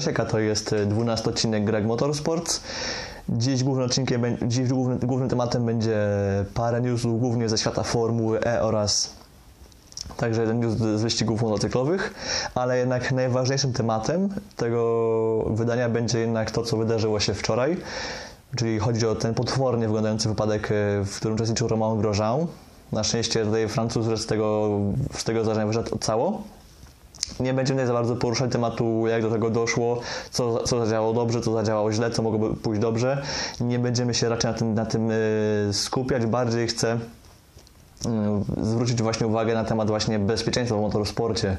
Sieka to jest 12 odcinek Greg Motorsports. Dziś głównym dziś głównym, głównym tematem będzie parę newsów, głównie ze świata Formuły E oraz także jeden news z wyścigów motocyklowych, ale jednak najważniejszym tematem tego wydania będzie jednak to, co wydarzyło się wczoraj, czyli chodzi o ten potwornie wyglądający wypadek, w którym uczestniczył Romain Grosjean. Na szczęście tutaj Francuz z tego, z tego zdarzenia wyszedł cało nie będziemy za bardzo poruszać tematu, jak do tego doszło, co, co zadziałało dobrze, co zadziałało źle, co mogłoby pójść dobrze. Nie będziemy się raczej na tym, na tym y, skupiać, bardziej chcę y, zwrócić właśnie uwagę na temat właśnie bezpieczeństwa w motorsporcie.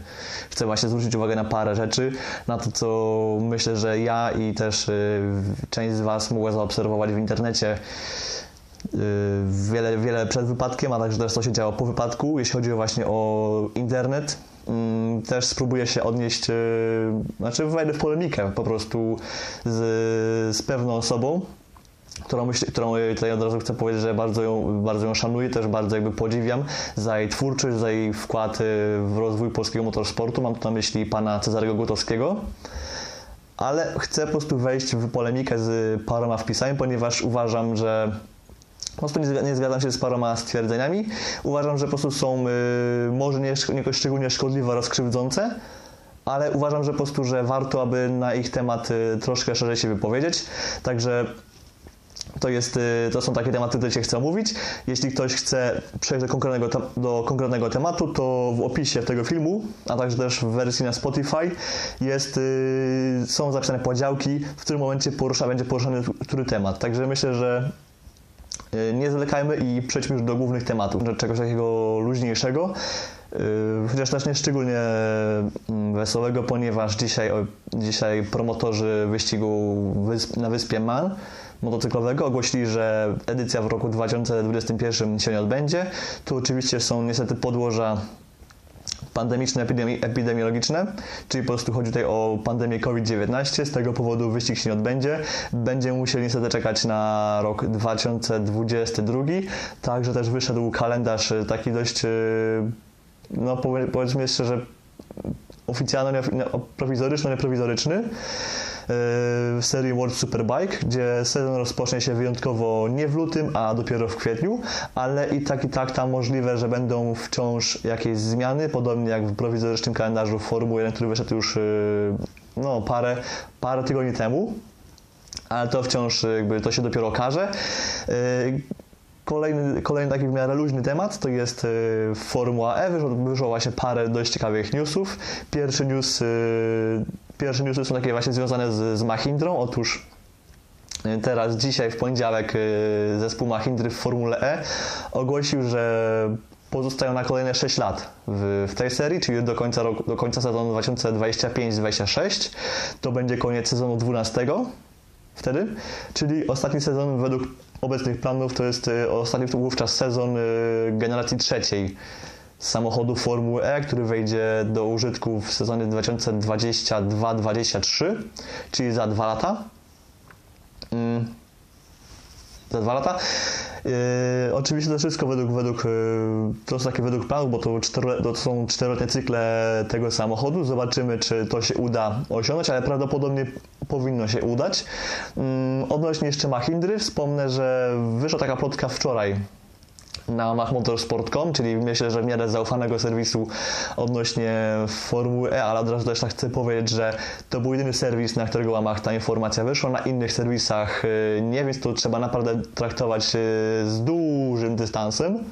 Chcę właśnie zwrócić uwagę na parę rzeczy, na to, co myślę, że ja i też y, część z Was mogła zaobserwować w internecie wiele, wiele przed wypadkiem, a także też co się działo po wypadku, jeśli chodzi właśnie o internet też spróbuję się odnieść, e, znaczy wejdę w polemikę po prostu z, z pewną osobą, którą, myśl, którą tutaj od razu chcę powiedzieć, że bardzo ją, bardzo ją szanuję, też bardzo jakby podziwiam za jej twórczość, za jej wkład e, w rozwój polskiego motorsportu. Mam tu na myśli pana Cezarego Gutowskiego. Ale chcę po prostu wejść w polemikę z paroma wpisami, ponieważ uważam, że prostu nie, nie zgadzam się z paroma stwierdzeniami. Uważam, że po prostu są y, może nie, nie szczególnie szkodliwe, rozkrzywdzące, ale uważam, że po prostu, że warto, aby na ich temat y, troszkę szerzej się wypowiedzieć. Także to, jest, y, to są takie tematy, które się chcę omówić. Jeśli ktoś chce przejść do konkretnego, do konkretnego tematu, to w opisie tego filmu, a także też w wersji na Spotify jest, są zapisane podziałki, w którym momencie porusza, będzie poruszany który temat. Także myślę, że nie zwlekajmy i przejdźmy już do głównych tematów, czegoś takiego luźniejszego, e, chociaż też nie szczególnie mm, wesołego, ponieważ dzisiaj, dzisiaj promotorzy wyścigu na wyspie Man motocyklowego ogłosili, że edycja w roku 2021 się nie odbędzie. Tu oczywiście są niestety podłoża pandemiczne, epidemi epidemiologiczne, czyli po prostu chodzi tutaj o pandemię COVID-19. Z tego powodu wyścig się nie odbędzie. Będziemy musieli niestety czekać na rok 2022. Także też wyszedł kalendarz e, taki dość, e, no powiedzmy jeszcze, że oficjalno, prowizoryczno, nieprowizoryczny w serii World Superbike, gdzie sezon rozpocznie się wyjątkowo nie w lutym, a dopiero w kwietniu, ale i tak i tak tam możliwe, że będą wciąż jakieś zmiany, podobnie jak w prowizorycznym kalendarzu Formuły 1, który wyszedł już y, no, parę, parę tygodni temu ale to wciąż jakby to się dopiero okaże. Y, kolejny, kolejny taki w miarę luźny temat to jest y, Formuła E. Wyszło, wyszło właśnie parę dość ciekawych newsów. Pierwszy news Pierwsze newsy są takie właśnie związane z, z Mahindrą. Otóż y, teraz, dzisiaj, w poniedziałek, y, zespół Mahindry w Formule E ogłosił, że pozostają na kolejne 6 lat w, w tej serii, czyli do końca, roku, do końca sezonu 2025-26. To będzie koniec sezonu 12 wtedy, czyli ostatni sezon według obecnych planów to jest y, ostatni wówczas sezon generacji trzeciej samochodu Formuły E, który wejdzie do użytku w sezonie 2022-2023, czyli za dwa lata. Mm. Za dwa lata. Yy, oczywiście to wszystko według, według yy, to są takie według planów, bo to, cztero, to są czteroletnie cykle tego samochodu. Zobaczymy, czy to się uda osiągnąć, ale prawdopodobnie powinno się udać. Yy, odnośnie jeszcze Mahindry, wspomnę, że wyszła taka plotka wczoraj na machmotorsport.com, czyli myślę, że w miarę zaufanego serwisu odnośnie Formuły E, ale od razu też tak chcę powiedzieć, że to był jedyny serwis, na którego łamach ta informacja wyszła. Na innych serwisach y, nie, więc to trzeba naprawdę traktować y, z dużym dystansem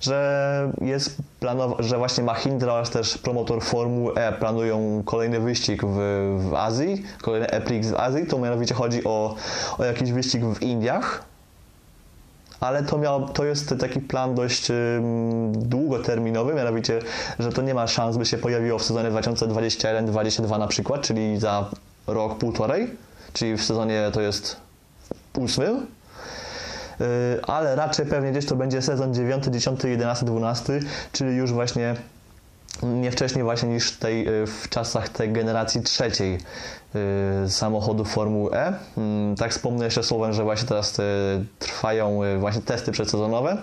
że jest planowa- że właśnie Mahindra oraz też promotor Formuły E planują kolejny wyścig w, w Azji, kolejny EPRIX w Azji, to mianowicie chodzi o, o jakiś wyścig w Indiach, ale to, miał, to jest taki plan dość długoterminowy, mianowicie, że to nie ma szans, by się pojawiło w sezonie 2021-2022 na przykład, czyli za rok, półtorej, czyli w sezonie to jest ósmym, ale raczej pewnie gdzieś to będzie sezon 9, 10, 11, 12, czyli już właśnie nie wcześniej właśnie niż tej, y, w czasach tej generacji trzeciej y, samochodu Formuły E. Mm, tak wspomnę jeszcze słowem, że właśnie teraz y, trwają właśnie testy przedsezonowe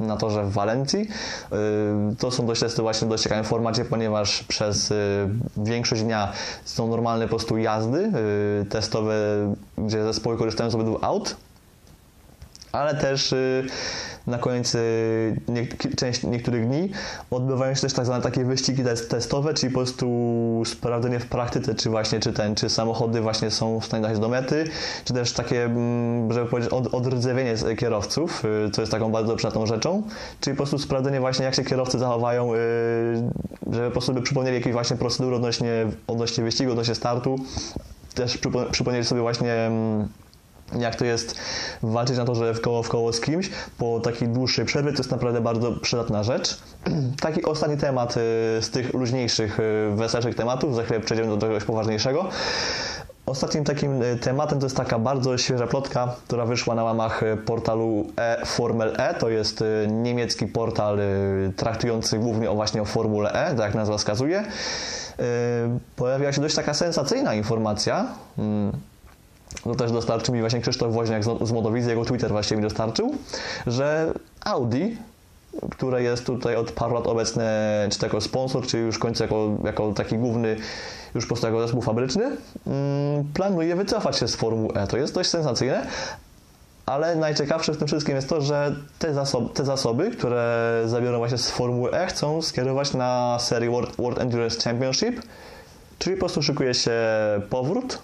na torze w Walencji. To są dość testy właśnie w dość ciekawym formacie, ponieważ przez większość dnia są normalne po prostu jazdy testowe, gdzie zespoły korzystają z obydwu aut, ale też na koniec nie, część, niektórych dni odbywają się też tak zwane takie wyścigi testowe, czyli po prostu sprawdzenie w praktyce, czy właśnie, czy ten, czy samochody właśnie są w stanie dojść do mety, czy też takie, mm, żeby powiedzieć, od, odrdzewienie kierowców, y, co jest taką bardzo przydatną rzeczą, czyli po prostu sprawdzenie właśnie, jak się kierowcy zachowają, y, żeby po prostu by przypomnieli jakieś właśnie procedury odnośnie, odnośnie wyścigu, odnośnie startu, też przypomnieli sobie właśnie mm, jak to jest walczyć na to, że w koło w koło z kimś po takiej dłuższej przerwie, to jest naprawdę bardzo przydatna rzecz. Taki ostatni temat y, z tych luźniejszych, y, weselszych tematów, za chwilę przejdziemy do czegoś poważniejszego. Ostatnim takim y, tematem to jest taka bardzo świeża plotka, która wyszła na łamach portalu e-Formel E. To jest niemiecki portal traktujący głównie o właśnie o Formule E, tak jak nazwa wskazuje. Pojawiła się dość taka sensacyjna informacja, mm, to też dostarczył mi właśnie Krzysztof Woźniak z Modowizy, jego Twitter właśnie mi dostarczył, że Audi, które jest tutaj od paru lat obecne, czy to jako sponsor, czy już w końcu jako, jako taki główny, już po prostu jako zespół fabryczny, mm, planuje wycofać się z Formuły E. To jest dość sensacyjne, ale najciekawsze w tym wszystkim jest to, że te zasoby, te zasoby które zabiorą właśnie z Formuły E, chcą skierować na serię World, World Endurance Championship, czyli po prostu szykuje się powrót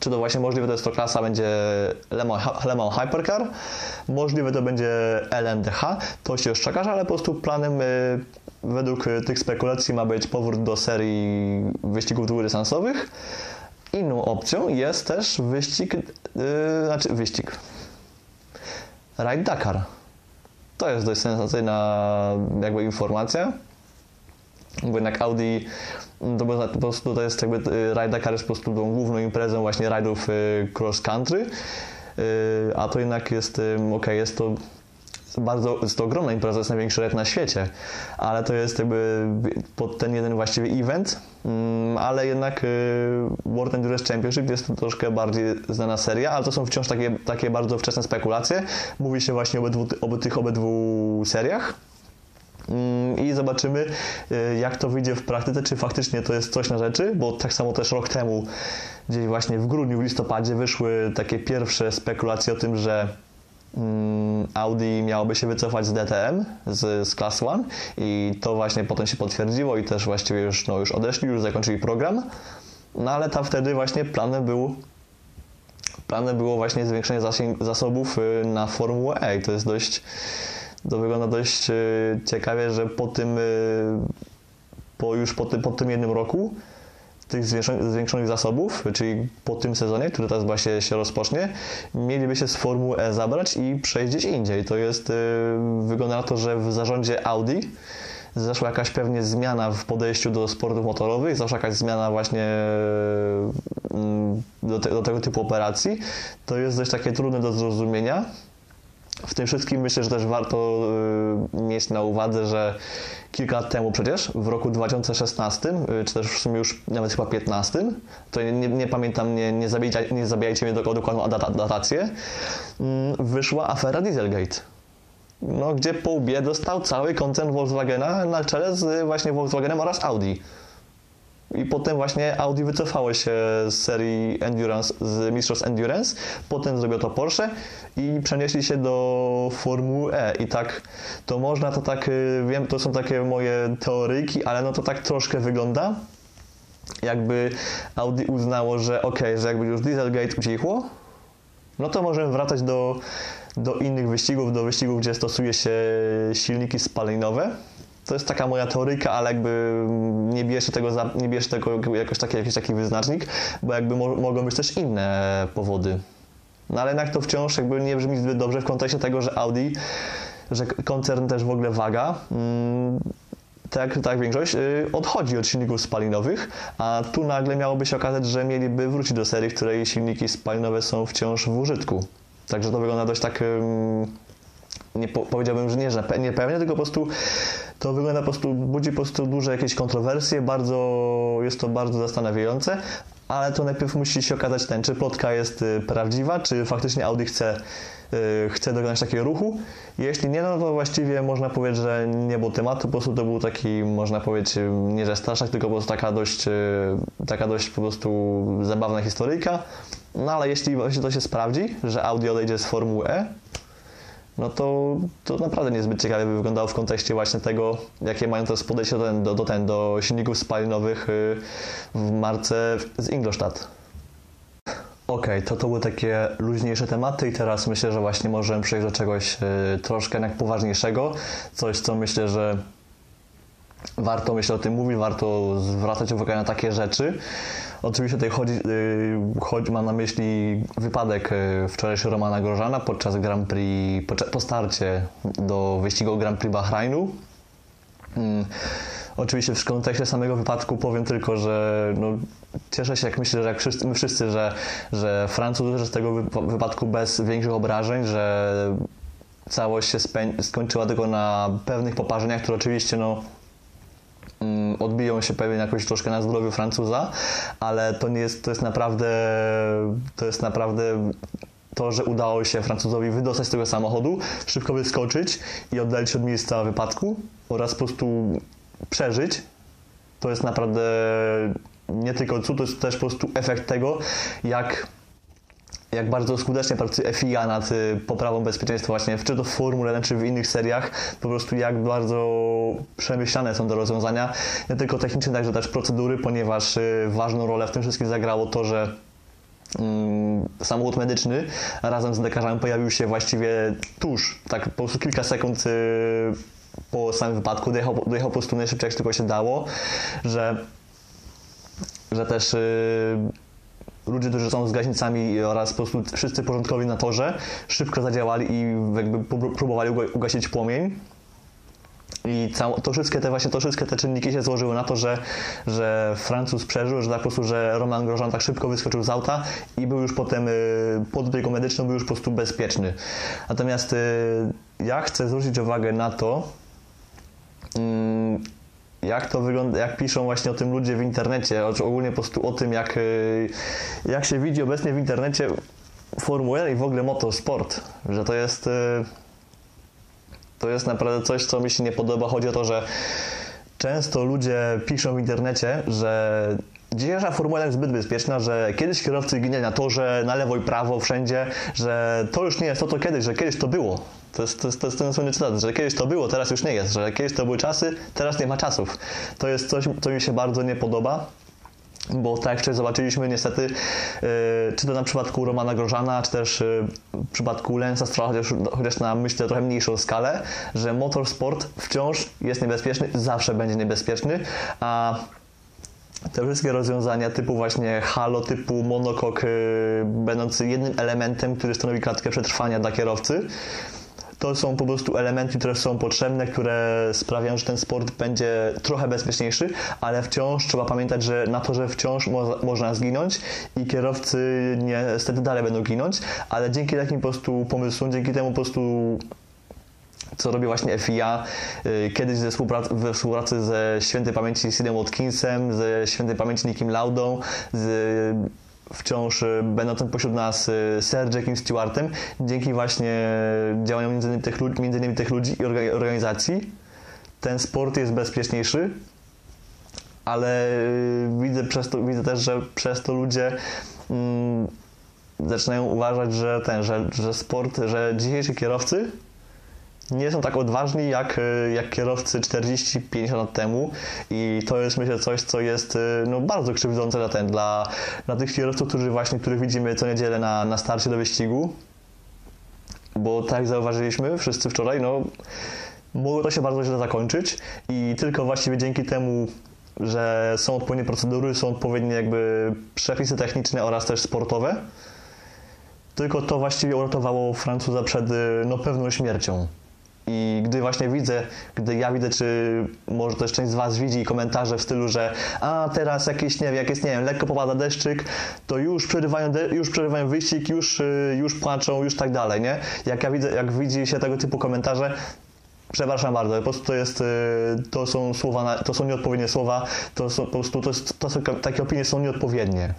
czy to właśnie możliwe to jest to klasa będzie Le Mans, Hypercar, możliwe to będzie LMDH, to się już czeka, ale po prostu planem y, według tych spekulacji ma być powrót do serii wyścigów długodystansowych. Inną opcją jest też wyścig, yy, znaczy wyścig, Ride Dakar. To jest dość sensacyjna jakby informacja, bo jednak Audi to po prostu to jest jakby y, Ride Dakar jest po prostu tą główną imprezą właśnie rajdów y, cross country, y, a to jednak jest, ok, jest to bardzo, jest to ogromna impreza, jest największy rajd na świecie, ale to jest jakby pod ten jeden właściwy event, mm, ale jednak World Endurance Championship jest to troszkę bardziej znana seria, ale to są wciąż takie, takie bardzo wczesne spekulacje. Mówi się właśnie o obydwu, o tych obydwu seriach, i zobaczymy, y, jak to wyjdzie w praktyce, czy faktycznie to jest coś na rzeczy, bo tak samo też rok temu, gdzieś właśnie w grudniu, w listopadzie wyszły takie pierwsze spekulacje o tym, że mm, Audi miałoby się wycofać z DTM, z, z Class 1 i to właśnie potem się potwierdziło i też właściwie już, no, już odeszli, już zakończyli program, no ale tam wtedy właśnie planem był planem było właśnie zwiększenie zasobów y, na Formułę E i to jest dość to wygląda dość e, ciekawie, że po tym, e, po już po tym, po tym jednym roku tych zwiększonych zasobów, czyli po tym sezonie, który teraz właśnie się rozpocznie, mieliby się z Formuły E zabrać i przejść gdzieś indziej. To jest, e, wygląda na to, że w zarządzie Audi zaszła jakaś pewnie zmiana w podejściu do sportów motorowych, zaszła jakaś zmiana właśnie do, te, do tego typu operacji. To jest dość takie trudne do zrozumienia, w tym wszystkim myślę, że też warto y, mieć na uwadze, że kilka lat temu przecież, w roku 2016, y, czy też w sumie już nawet chyba 15, to nie, nie pamiętam, nie, nie, zabijajcie, nie zabijajcie mnie do dokładną datację, mm, wyszła afera Dieselgate. No, gdzie po łbie dostał cały koncern Volkswagena na czele z właśnie Volkswagenem oraz Audi. I potem właśnie Audi wycofało się z serii Endurance, z Mistrzostw Endurance, potem zrobiło to Porsche i przenieśli się do Formuły E. I tak to można, to tak, y, wiem, to są takie moje teoryjki, ale no to tak troszkę wygląda. Jakby Audi uznało, że ok, że jakby już Dieselgate ucichło, no to możemy wracać do, do innych wyścigów, do wyścigów, gdzie stosuje się silniki spalinowe to jest taka moja teoryka, ale jakby nie bierze tego, za, nie tego jakoś taki, jakiś taki wyznacznik, bo jakby mo mogą być też inne powody. No ale jednak to wciąż jakby nie brzmi zbyt dobrze w kontekście tego, że Audi, że koncern też w ogóle waga, mm, tak, tak większość, yy, odchodzi od silników spalinowych, a tu nagle miałoby się okazać, że mieliby wrócić do serii, w której silniki spalinowe są wciąż w użytku. Także to wygląda dość tak, nie po, powiedziałbym, że nie, że niepewnie, tylko po prostu to wygląda po prostu, budzi po prostu duże jakieś kontrowersje, bardzo, jest to bardzo zastanawiające, ale to najpierw musi się okazać ten, czy plotka jest y, prawdziwa, czy faktycznie Audi chce, y, chce dokonać takiego ruchu. Jeśli nie, no to właściwie można powiedzieć, że nie było tematu, po prostu to był taki, można powiedzieć, y, nie że straszak, tylko po prostu taka dość, taka dość po prostu zabawna historyjka. No ale jeśli właśnie to się sprawdzi, że Audi odejdzie z Formuły E, no to, to naprawdę niezbyt ciekawie by wyglądało w kontekście właśnie tego, jakie mają teraz podejście do, ten, do, do, ten, do silników spalinowych y, w marce z Ingolstadt. Okej, okay, to to były takie luźniejsze tematy i teraz myślę, że właśnie możemy przejść do czegoś y, troszkę jednak poważniejszego, coś co myślę, że warto myślę o tym mówić, warto zwracać uwagę na takie rzeczy. Oczywiście tutaj chodzi, y, chodzi, mam na myśli wypadek y, wczorajszy Romana Grożana podczas Grand Prix, po, starcie do wyścigu Grand Prix Bahrainu. Hmm. Oczywiście w kontekście samego wypadku powiem tylko, że no, cieszę się, jak myślę, że jak wszyscy, my wszyscy, że, że Francuz z tego wypadku bez większych obrażeń, że całość się skończyła tylko na pewnych poparzeniach, które oczywiście no, odbiją się pewnie jakoś troszkę na zdrowiu Francuza, ale to nie jest, to jest naprawdę, to jest naprawdę to, że udało się Francuzowi wydostać z tego samochodu, szybko wyskoczyć i oddalić od miejsca wypadku oraz po prostu przeżyć, to jest naprawdę nie tylko cud, to jest też po prostu efekt tego, jak jak bardzo skutecznie pracuje FIA nad y, poprawą bezpieczeństwa właśnie, czy to w Formule 1, czy w innych seriach, po prostu jak bardzo przemyślane są te rozwiązania, nie tylko techniczne, także też procedury, ponieważ y, ważną rolę w tym wszystkim zagrało to, że mm, samochód medyczny razem z lekarzami pojawił się właściwie tuż, tak po prostu kilka sekund y, po samym wypadku, dojechał, dojechał po prostu najszybciej jak tylko się dało, że, że też ludzie, którzy są z gaśnicami oraz po prostu wszyscy porządkowi na torze szybko zadziałali i jakby próbowali ugasić płomień. I to wszystkie te właśnie to wszystkie te czynniki się złożyły na to, że, że Francuz przeżył, że tak po prostu, że Roman Grosjean tak szybko wyskoczył z auta i był już potem y, pod opieko medyczną był już po prostu bezpieczny. Natomiast y, ja chcę zwrócić uwagę na to, mm, jak to wygląda, jak piszą właśnie o tym ludzie w internecie, ogólnie po prostu o tym, jak, y, jak się widzi obecnie w internecie Formuła 1 i w ogóle motorsport, że to jest y, to jest naprawdę coś, co mi się nie podoba. Chodzi o to, że często ludzie piszą w internecie, że dzisiejsza Formuła jest zbyt bezpieczna, że kiedyś kierowcy ginęli na torze, na lewo i prawo, wszędzie, że to już nie jest to, co kiedyś, że kiedyś to było. To jest, to, jest, to jest ten słynny cytat, że kiedyś to było, teraz już nie jest, że kiedyś to były czasy, teraz nie ma czasów. To jest coś, co mi się bardzo nie podoba. Bo tak jak wczoraj zobaczyliśmy niestety, yy, czy to na przypadku Romana Grożana, czy też yy, w przypadku Lensa Strolla, chociaż, chociaż na myślę trochę mniejszą skalę, że motorsport wciąż jest niebezpieczny, zawsze będzie niebezpieczny, a te wszystkie rozwiązania typu właśnie halo, typu monokok, yy, będący jednym elementem, który stanowi klatkę przetrwania dla kierowcy, to są po prostu elementy, które są potrzebne, które sprawiają, że ten sport będzie trochę bezpieczniejszy, ale wciąż trzeba pamiętać, że na to, że wciąż mo można zginąć i kierowcy niestety dalej będą ginąć, ale dzięki takim po prostu pomysłom, dzięki temu po prostu co robi właśnie FIA, y, kiedyś ze współpracy, we współpracy ze świętej pamięci Sidem Watkinsem, ze świętej pamięci Nickiem Laudą, z wciąż y, będącym pośród nas y, Sir Jackiem Stewartem, dzięki właśnie działaniom między innymi tych, między innymi tych ludzi i organizacji, ten sport jest bezpieczniejszy, ale widzę, przez to, widzę też, że przez to ludzie mm, zaczynają uważać, że ten, że, że sport, że dzisiejsi kierowcy nie są tak odważni jak, e, jak kierowcy 40-50 lat temu i to jest myślę coś, co jest e, no, bardzo krzywdzące dla, ten, dla, dla tych kierowców, którzy właśnie, których widzimy co niedzielę na, na starcie do wyścigu, bo tak zauważyliśmy wszyscy wczoraj, no mogło to się bardzo źle zakończyć i tylko właściwie dzięki temu że są odpowiednie procedury, są odpowiednie jakby przepisy techniczne oraz też sportowe. Tylko to właściwie uratowało Francuza przed no, pewną śmiercią. I gdy właśnie widzę, gdy ja widzę, czy może też część z Was widzi komentarze w stylu, że a teraz jakieś, nie wiem, jak jest, nie wiem, lekko popada deszczyk, to już przerywają, już przerywają wyścig, już, y, już płaczą, już tak dalej, nie? Jak ja widzę, jak widzi się tego typu komentarze, Przepraszam bardzo, po prostu to jest, y, to są słowa, to są nieodpowiednie słowa, to są po prostu, to, jest, to są, takie opinie są nieodpowiednie.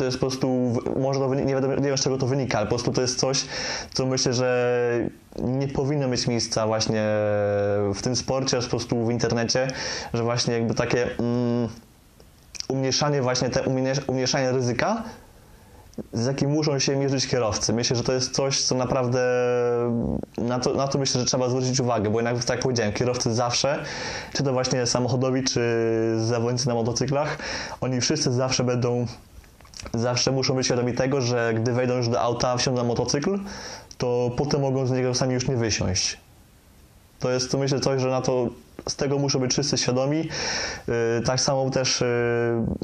To jest po prostu, może to nie, wiadomo, nie wiem z czego to wynika, ale po prostu to jest coś, co myślę, że nie powinno mieć miejsca właśnie w tym sporcie, a po prostu w internecie, że właśnie jakby takie mm, umniejszanie właśnie, te umniejszanie ryzyka z jakim muszą się mierzyć kierowcy. Myślę, że to jest coś, co naprawdę na to, na to myślę, że trzeba zwrócić uwagę, bo jednak tak jak powiedziałem, kierowcy zawsze, czy to właśnie samochodowi, czy zawodnicy na motocyklach, oni wszyscy zawsze będą zawsze muszą być świadomi tego, że gdy wejdą już do auta, wsiądą na motocykl, to potem mogą z niego sami już nie wysiąść. To jest, to myślę, coś, że na to z tego muszą być wszyscy świadomi. Yy, tak samo też yy,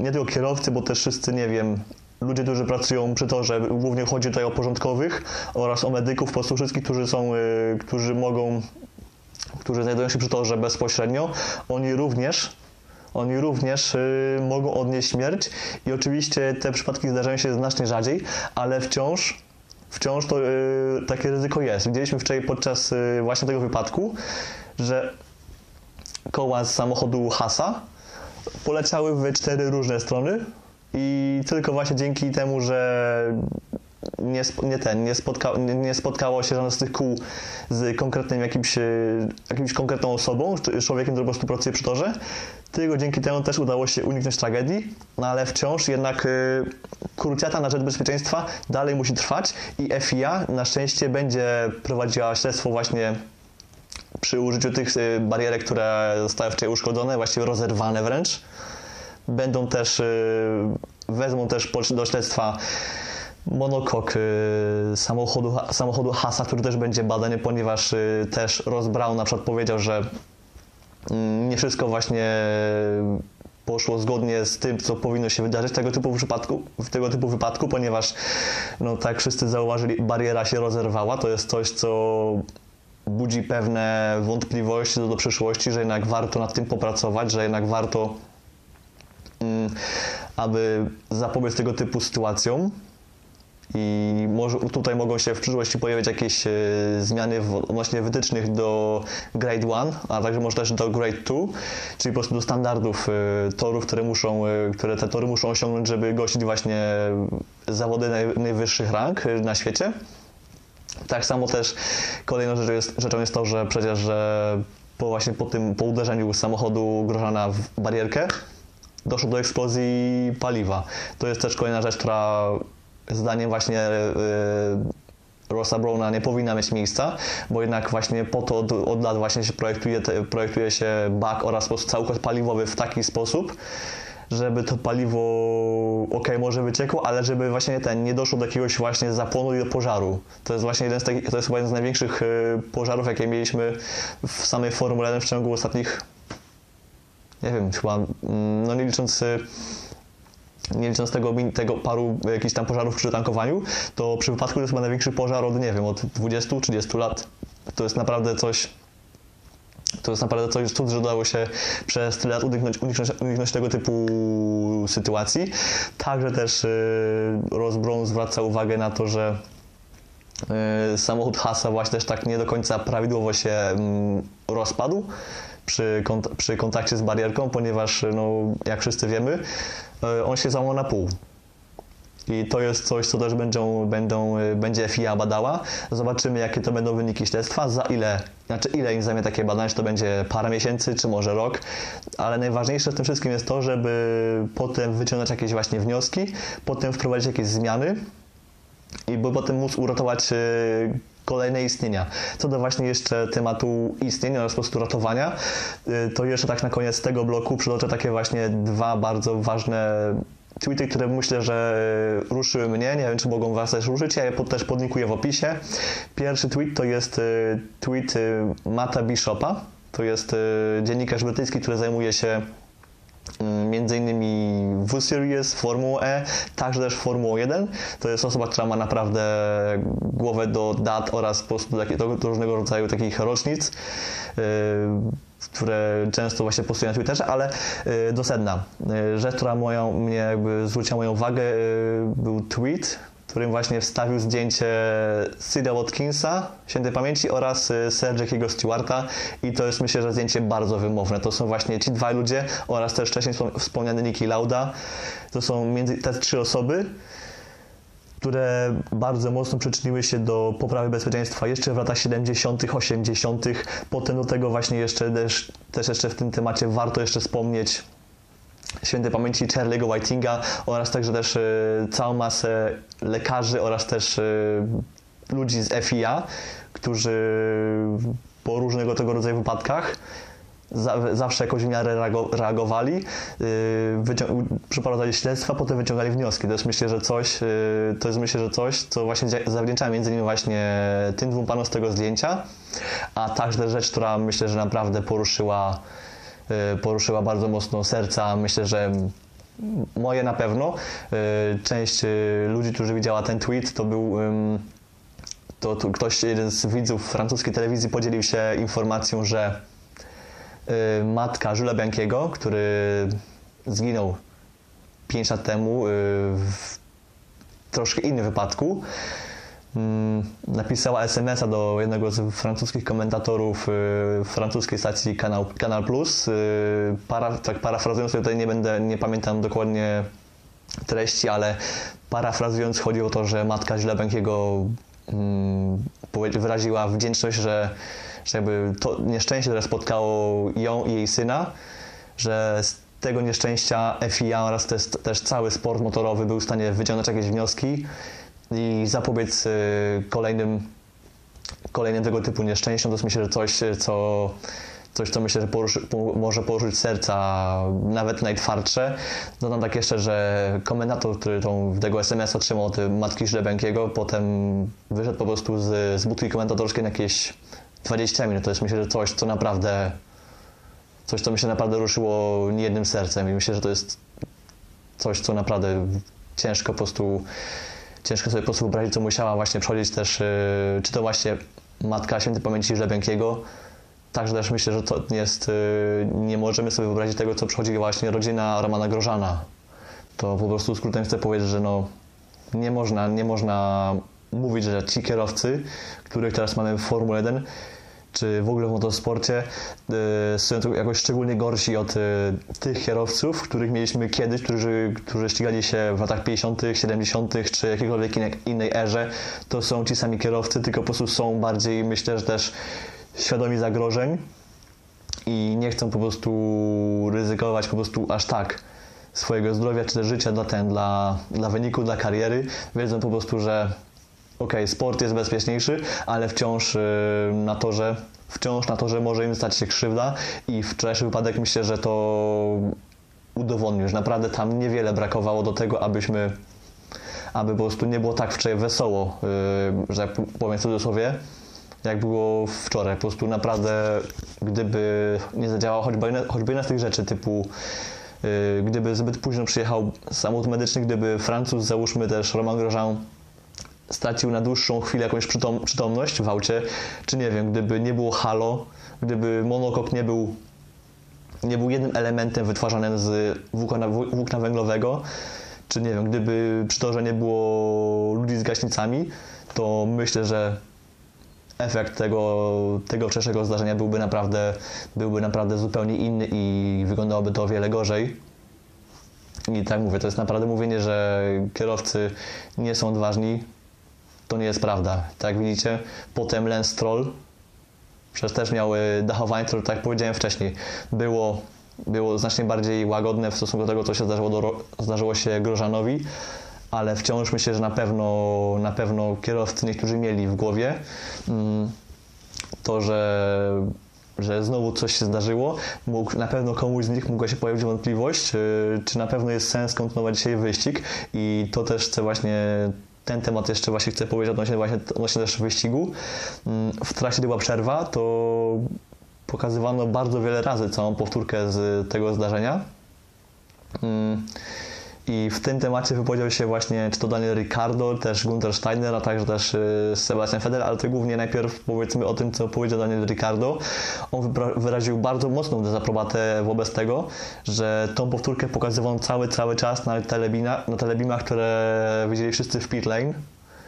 nie tylko kierowcy, bo też wszyscy, nie wiem, ludzie, którzy pracują przy torze, głównie chodzi tutaj o porządkowych oraz o medyków, po prostu wszystkich, którzy są, yy, którzy mogą, którzy znajdują się przy torze bezpośrednio, oni również oni również y, mogą odnieść śmierć i oczywiście te przypadki zdarzają się znacznie rzadziej, ale wciąż wciąż to y, takie ryzyko jest. Widzieliśmy wczoraj podczas y, właśnie tego wypadku, że koła z samochodu Hasa poleciały w cztery różne strony i tylko właśnie dzięki temu, że nie, nie ten, nie, spotka, nie, nie, spotkało się żadne z tych kół z konkretnym jakimś, jakimś konkretną osobą, człowiekiem, który po prostu pracuje przy torze, tylko dzięki temu też udało się uniknąć tragedii, no ale wciąż jednak y, krucjata na rzecz bezpieczeństwa dalej musi trwać i FIA na szczęście będzie prowadziła śledztwo właśnie przy użyciu tych y, barierek, które zostały wczoraj uszkodzone, właściwie rozerwane wręcz. Będą też, wezmą też do śledztwa monokok samochodu, samochodu Hasa, który też będzie badany, ponieważ też Ross Brown na przykład powiedział, że Mm, nie wszystko właśnie poszło zgodnie z tym, co powinno się wydarzyć w tego typu przypadku, w tego typu wypadku, ponieważ, no tak wszyscy zauważyli, bariera się rozerwała. To jest coś, co budzi pewne wątpliwości do, do przyszłości, że jednak warto nad tym popracować, że jednak warto, mm, aby zapobiec tego typu sytuacjom i może tutaj mogą się w przyszłości pojawić jakieś e, zmiany w, wytycznych do Grade 1, a także może też do Grade 2, czyli po prostu do standardów e, torów, które muszą, e, które te tory muszą osiągnąć, żeby gościć właśnie zawody naj, najwyższych rang na świecie. Tak samo też kolejną rzeczą jest, rzeczą jest to, że przecież że po właśnie po tym, po uderzeniu samochodu grożana w barierkę doszło do eksplozji paliwa. To jest też kolejna rzecz, która zdaniem właśnie e, Rossa Browna nie powinna mieć miejsca, bo jednak właśnie po to od, lat właśnie się projektuje, projektuje się bak oraz układ paliwowy w taki sposób, żeby to paliwo ok, może wyciekło, ale żeby właśnie ten nie doszło do jakiegoś właśnie zapłonu i do pożaru. To jest właśnie jeden z takich, to jest chyba jeden z największych e, pożarów, jakie mieliśmy w samej Formule 1 w ciągu ostatnich nie wiem, chyba, mm, no nie licząc e, nie licząc tego, tego paru jakichś tam pożarów przy tankowaniu, to przy wypadku to jest chyba największy pożar od, nie wiem, od 20-30 lat. To jest naprawdę coś, to jest naprawdę coś cud, że udało się przez tyle lat uniknąć, uniknąć, uniknąć tego typu sytuacji. Także też yy, Ross Brown zwraca uwagę na to, że samochód Hasa właśnie też tak nie do końca prawidłowo się yy, rozpadł przy, kont przy kontakcie z barierką, ponieważ, no, jak wszyscy wiemy, E, on się załamał na pół. I to jest coś, co też będą, będą, e, będzie FIA badała. Zobaczymy, jakie to będą wyniki śledztwa, za ile, znaczy ile im zajmie takie badanie, czy to będzie parę miesięcy, czy może rok. Ale najważniejsze w tym wszystkim jest to, żeby potem wyciągnąć jakieś właśnie wnioski, potem wprowadzić jakieś zmiany i by potem móc uratować e, kolejne istnienia. Co do właśnie jeszcze tematu istnienia oraz po prostu ratowania, y, to jeszcze tak na koniec tego bloku przytoczę takie właśnie dwa bardzo ważne tweety, które myślę, że ruszyły mnie. Nie wiem, czy mogą Was też ruszyć. Ja je też podlinkuję w opisie. Pierwszy tweet to jest tweet Mata Bishopa. To jest dziennikarz brytyjski, który zajmuje się Mm, między innymi W-Series, Formułę E, także też Formułę 1. To jest osoba, która ma naprawdę głowę do dat oraz po prostu do, do różnego rodzaju takich rocznic, yy, które często właśnie postują na Twitterze, ale yy, do sedna. Yy, rzecz, która moją, mnie jakby zwróciła moją uwagę, był tweet, którym właśnie wstawił zdjęcie Sida Watkinsa, świętej pamięci, oraz y, Sir Jackiego Stewarta i to jest myślę, że zdjęcie bardzo wymowne. To są właśnie ci dwaj ludzie oraz też wcześniej wspomniany Niki Lauda. To są między te trzy osoby, które bardzo mocno przyczyniły się do poprawy bezpieczeństwa jeszcze w latach 70., 80. Potem do tego właśnie jeszcze też, też jeszcze w tym temacie warto jeszcze wspomnieć świętej pamięci Charlie'ego Whitinga oraz także też y, całą masę lekarzy oraz też y, ludzi z FIA, którzy po różnego tego rodzaju wypadkach zawsze jakoś w miarę reagowali, przeprowadzali śledztwa, potem wyciągali wnioski. To jest myślę, że coś, to jest myślę, że coś, co właśnie zawdzięczamy między innymi właśnie tym dwóm panom z tego zdjęcia, a także rzecz, która myślę, że naprawdę poruszyła, poruszyła bardzo mocno serca. Myślę, że moje na pewno. Część ludzi, którzy widziała ten tweet, to był to, to ktoś, jeden z widzów francuskiej telewizji podzielił się informacją, że Y, matka Żula Biankiego, który zginął 5 lat temu y, w troszkę innym wypadku. Mm, napisała SMS-a do jednego z francuskich komentatorów y, francuskiej stacji Canal, Canal Plus. Para, tak parafrazując, tutaj nie będę, nie pamiętam dokładnie treści, ale parafrazując chodzi o to, że matka Źle Biankiego mm, wyraziła wdzięczność, że że jakby to nieszczęście, które spotkało ją i jej syna, że z tego nieszczęścia FIA oraz też, też cały sport motorowy był w stanie wyciągnąć jakieś wnioski i zapobiec y, kolejnym, kolejnym tego typu nieszczęściom. To jest myślę, że coś, co coś, co myślę, że poruszy, może poruszyć serca nawet najtwardsze. Dodam tak jeszcze, że komentator, który tą, tego SMS otrzymał od matki Żlebenkiego, potem wyszedł po prostu z, z budki komentatorskiej na jakieś 20 minut to jest myślę, że coś, co naprawdę coś, co się naprawdę ruszyło niejednym sercem i myślę, że to jest coś, co naprawdę ciężko po prostu ciężko sobie po prostu wyobrazić, co musiała właśnie przechodzić też, yy, czy to właśnie matka świętej pamięci Żlebiankiego, także też myślę, że to jest, yy, nie możemy sobie wyobrazić tego, co przechodzi właśnie rodzina Romana Grożana. To po prostu skrótem chcę powiedzieć, że no nie można, nie można mówić, że ci kierowcy, których teraz mamy w Formule 1, czy w ogóle w motosporcie y, są jakoś szczególnie gorsi od y, tych kierowców, których mieliśmy kiedyś, którzy, którzy ścigali się w latach 50., 70., czy jakiejkolwiek innej erze. To są ci sami kierowcy, tylko po prostu są bardziej, myślę, że też świadomi zagrożeń i nie chcą po prostu ryzykować po prostu aż tak swojego zdrowia czy też życia dla ten, dla, dla wyniku, dla kariery. Wiedzą po prostu, że ok, sport jest bezpieczniejszy, ale wciąż yy, na torze wciąż na to, że może im stać się krzywda i wczorajszy wypadek myślę, że to udowodnił, że naprawdę tam niewiele brakowało do tego, abyśmy aby po prostu nie było tak wczoraj wesoło, yy, że powiem w cudzysłowie, jak było wczoraj. Po prostu naprawdę, gdyby nie zadziałał choćby, choćby jedna z tych rzeczy typu yy, gdyby zbyt późno przyjechał samochód medyczny, gdyby Francuz, załóżmy też Romain Grosjean stracił na dłuższą chwilę jakąś przytom przytomność w aucie, czy nie wiem, gdyby nie było halo, gdyby monokok nie był, nie był jednym elementem wytwarzanym z włókna, włókna węglowego, czy nie wiem, gdyby przy to, że nie było ludzi z gaśnicami, to myślę, że efekt tego, tego wcześniejszego zdarzenia byłby naprawdę, byłby naprawdę zupełnie inny i wyglądałoby to o wiele gorzej. I tak mówię, to jest naprawdę mówienie, że kierowcy nie są odważni, to nie jest prawda. Tak jak widzicie, potem Lance Stroll przecież też miały dachowanie, które tak jak powiedziałem wcześniej, było, było znacznie bardziej łagodne w stosunku do tego, co się zdarzyło, do, zdarzyło się Grożanowi, ale wciąż myślę, że na pewno, na pewno kierowcy niektórzy mieli w głowie mm, to, że że znowu coś się zdarzyło, mógł, na pewno komuś z nich mogła się pojawić wątpliwość, czy, czy na pewno jest sens kontynuować dzisiaj wyścig i to też chcę właśnie ten temat jeszcze właśnie chcę powiedzieć odnośnie, właśnie, odnośnie też wyścigu. Mm, w trakcie była przerwa, to pokazywano bardzo wiele razy całą powtórkę z tego zdarzenia. I w tym temacie wypowiedział się właśnie czy to Daniel Ricardo, też Gunter Steiner, a także też y, Sebastian Feder, ale to głównie najpierw powiedzmy o tym, co powiedział Daniel Ricardo. On wyraził bardzo mocną dezaprobatę wobec tego, że tą powtórkę pokazywał cały, cały czas na, telebina, na telebimach, które widzieli wszyscy w pit lane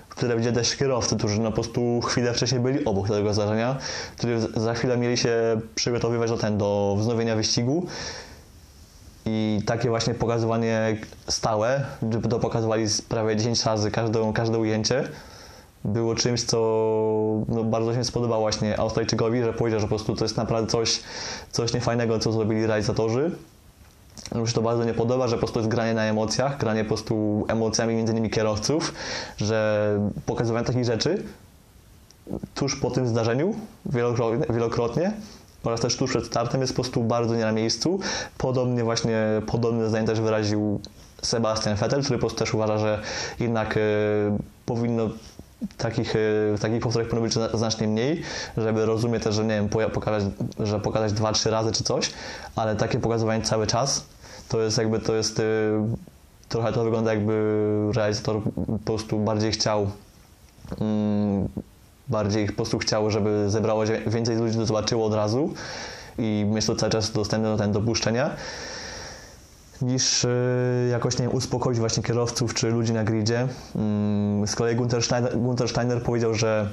które widzieli też kierowcy, którzy no po prostu chwilę wcześniej byli obok tego zdarzenia, którzy za chwilę mieli się przygotowywać do, ten, do wznowienia wyścigu i takie właśnie pokazywanie stałe, żeby to pokazywali prawie 10 razy każde, każde ujęcie, było czymś, co no, bardzo się spodobało właśnie Australijczykowi, że powiedział, że po prostu to jest naprawdę coś, coś niefajnego, co zrobili realizatorzy. Mi się to bardzo nie podoba, że po prostu jest granie na emocjach, granie po prostu emocjami między innymi kierowców, że pokazywanie takich rzeczy tuż po tym zdarzeniu wielokrotnie, wielokrotnie oraz też tuż przed startem jest po prostu bardzo nie na miejscu. Podobnie właśnie, podobne zdanie też wyraził Sebastian Vettel, który po prostu też uważa, że jednak y, powinno takich, y, takich powtórek powinno być znacznie mniej, żeby rozumieć też, że nie wiem, pokazać, że pokazać dwa, trzy razy czy coś, ale takie pokazywanie cały czas to jest jakby, to jest y, trochę to wygląda jakby realizator po prostu bardziej chciał mm, bardziej po prostu chciał, żeby zebrało więcej ludzi, to zobaczyło od razu i jest to cały czas dostępne do ten dopuszczenia niż y, jakoś nie wiem, uspokoić właśnie kierowców czy ludzi na gridzie. Mm, z kolei Gunter Steiner, Gunter Steiner powiedział, że